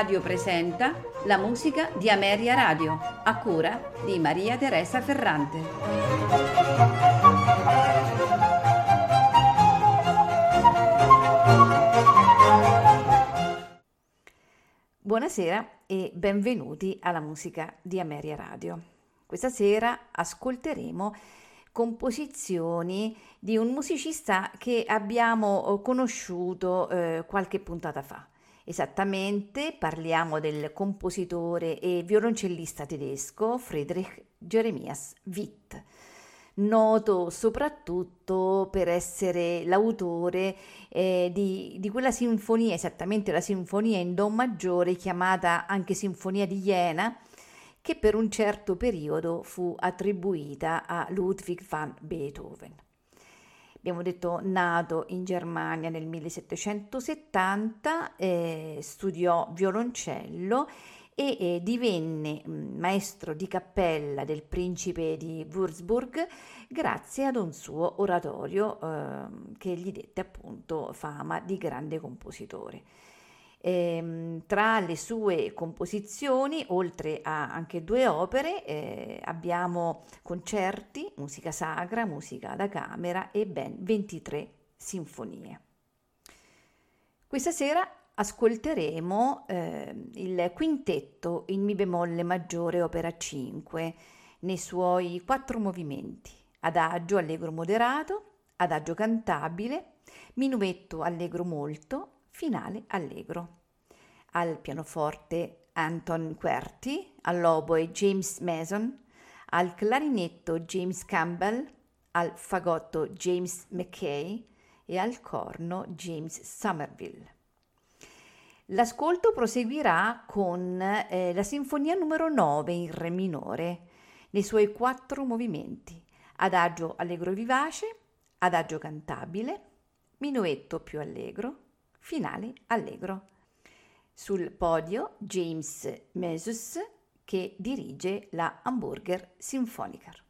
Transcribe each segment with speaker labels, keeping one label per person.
Speaker 1: Radio presenta la musica di Ameria Radio, a cura di Maria Teresa Ferrante. Buonasera e benvenuti alla musica di Ameria Radio. Questa sera ascolteremo composizioni di un musicista che abbiamo conosciuto eh, qualche puntata fa. Esattamente parliamo del compositore e violoncellista tedesco Friedrich Jeremias Witt, noto soprattutto per essere l'autore eh, di, di, quella sinfonia, esattamente la sinfonia in Do maggiore chiamata anche Sinfonia di Jena, che per un certo periodo fu attribuita a Ludwig van Beethoven abbiamo detto nato in Germania nel 1770, eh, studiò violoncello e eh, divenne mm, maestro di cappella del principe di Würzburg grazie ad un suo oratorio eh, che gli dette appunto fama di grande compositore. Eh, tra le sue composizioni, oltre a anche due opere, eh, abbiamo concerti, musica sacra, musica da camera e ben 23 sinfonie. Questa sera ascolteremo eh, il quintetto in Mi bemolle maggiore opera 5 nei suoi quattro movimenti, adagio allegro moderato, adagio cantabile, minuetto allegro molto, finale allegro. Al pianoforte Anton Querti, all'oboe James Mason, al clarinetto James Campbell, al fagotto James McKay e al corno James Somerville. L'ascolto proseguirà con eh, la sinfonia numero 9 in re minore, nei suoi quattro movimenti, adagio allegro vivace, adagio cantabile, minuetto più allegro, finale allegro. Sul podio James Mesus che dirige la Hamburger Symphoniker.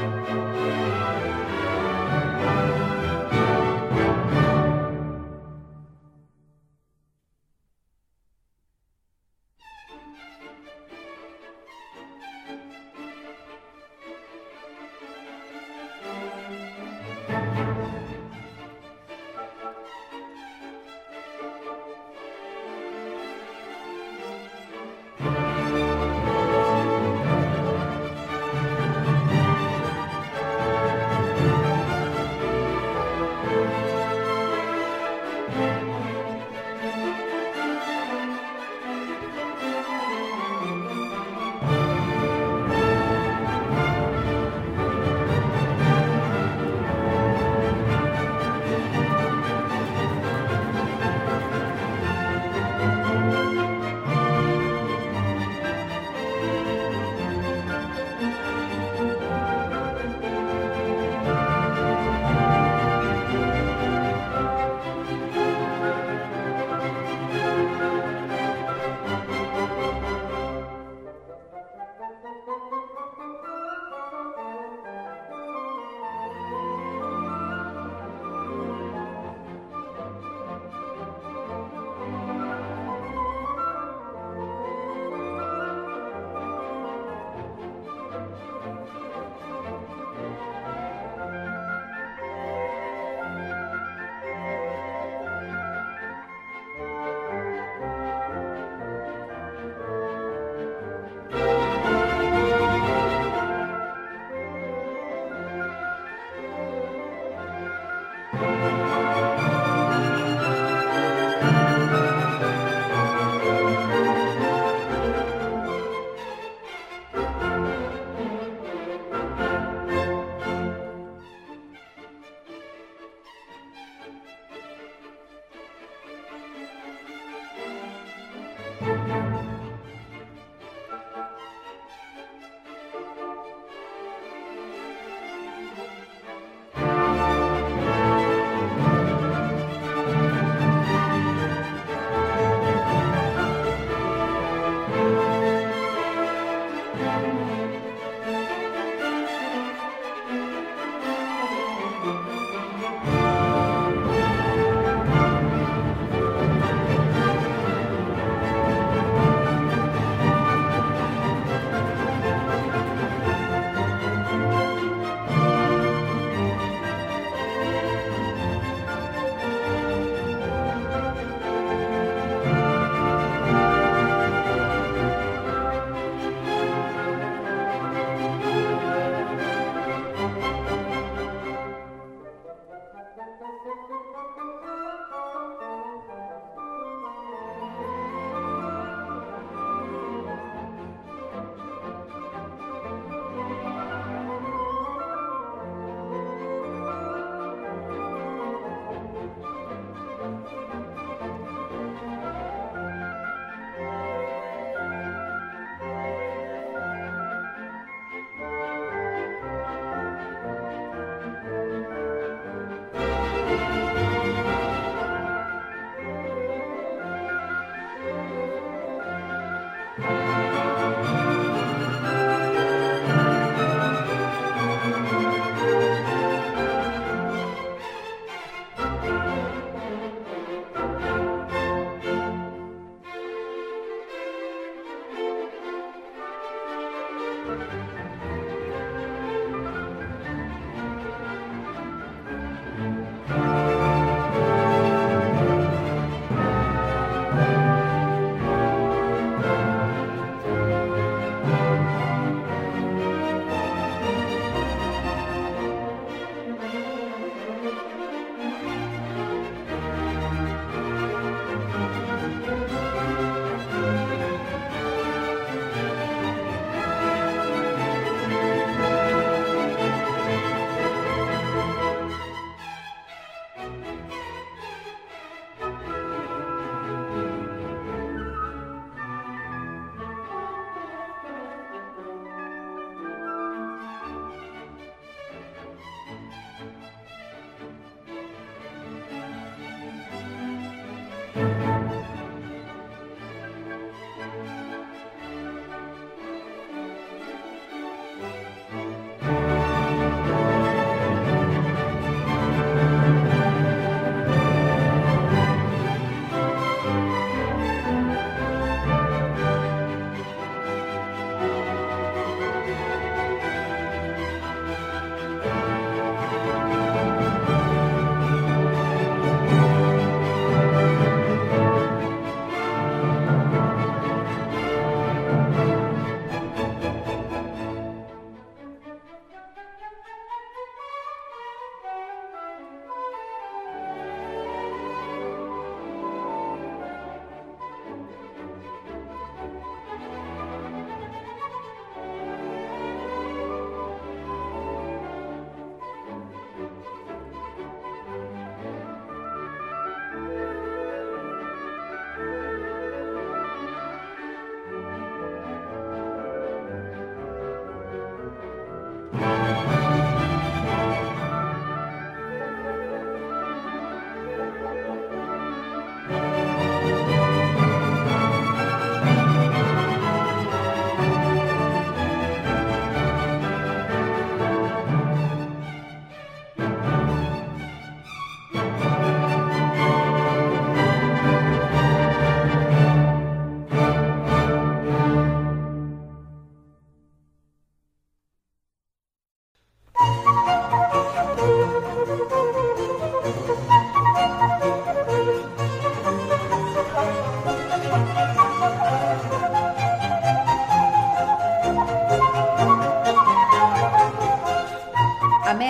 Speaker 2: Música